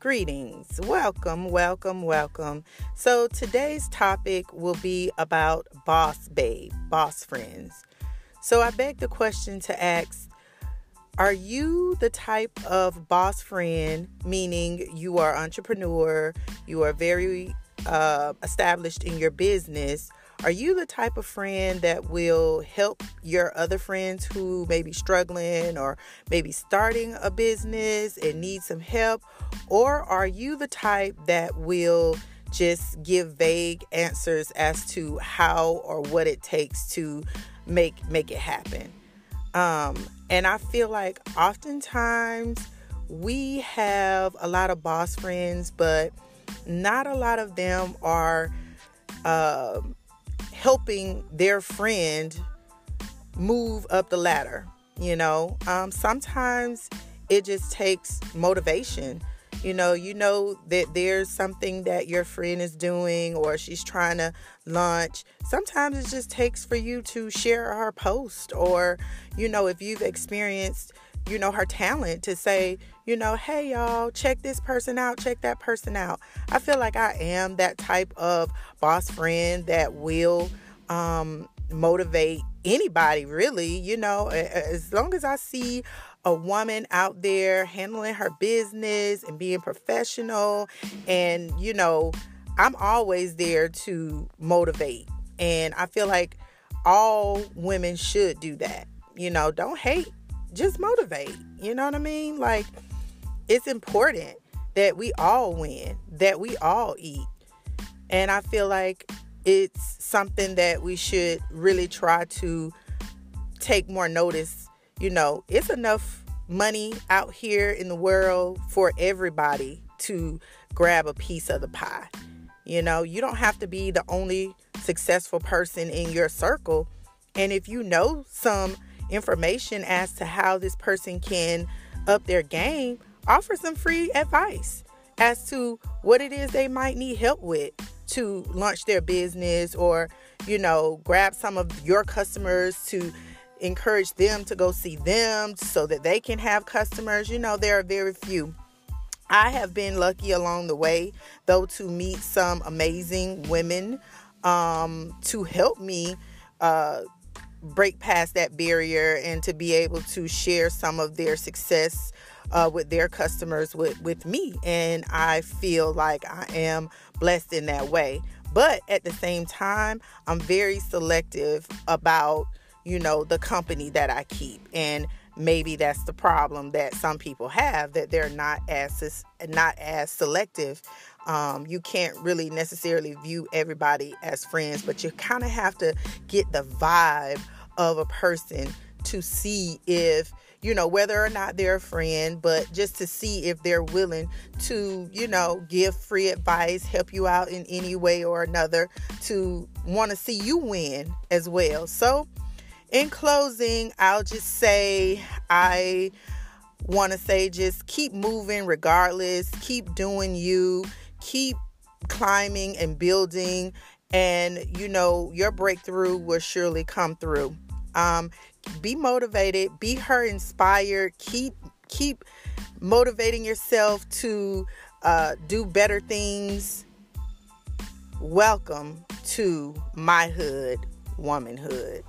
Greetings. Welcome, welcome, welcome. So, today's topic will be about boss babe, boss friends. So, I beg the question to ask Are you the type of boss friend, meaning you are entrepreneur, you are very uh, established in your business? Are you the type of friend that will help your other friends who may be struggling or maybe starting a business and need some help? Or are you the type that will just give vague answers as to how or what it takes to make make it happen? Um, and I feel like oftentimes we have a lot of boss friends, but not a lot of them are uh, helping their friend move up the ladder. You know, um, sometimes it just takes motivation. You know, you know that there's something that your friend is doing or she's trying to launch. Sometimes it just takes for you to share her post or, you know, if you've experienced you know, her talent to say, you know, hey y'all, check this person out, check that person out. I feel like I am that type of boss friend that will um, motivate anybody, really, you know, as long as I see a woman out there handling her business and being professional and, you know, I'm always there to motivate. And I feel like all women should do that. You know, don't hate just motivate. You know what I mean? Like, it's important that we all win, that we all eat. And I feel like it's something that we should really try to take more notice. You know, it's enough money out here in the world for everybody to grab a piece of the pie. You know, you don't have to be the only successful person in your circle. And if you know some information as to how this person can up their game, offer some free advice as to what it is they might need help with to launch their business or, you know, grab some of your customers to encourage them to go see them so that they can have customers. You know, there are very few. I have been lucky along the way, though, to meet some amazing women um, to help me uh, break past that barrier and to be able to share some of their success uh, with their customers with, with me. And I feel like I am blessed in that way. But at the same time, I'm very selective about, you know, the company that I keep. And maybe that's the problem that some people have that they're not as not as selective. Um, you can't really necessarily view everybody as friends, but you kind of have to get the vibe of a person to see if you know whether or not they're a friend but just to see if they're willing to you know give free advice help you out in any way or another to want to see you win as well. So in closing i'll just say i want to say just keep moving regardless keep doing you keep climbing and building and you know your breakthrough will surely come through. Um, be motivated be her inspired keep keep motivating yourself to uh, do better things. Welcome to my hood womanhood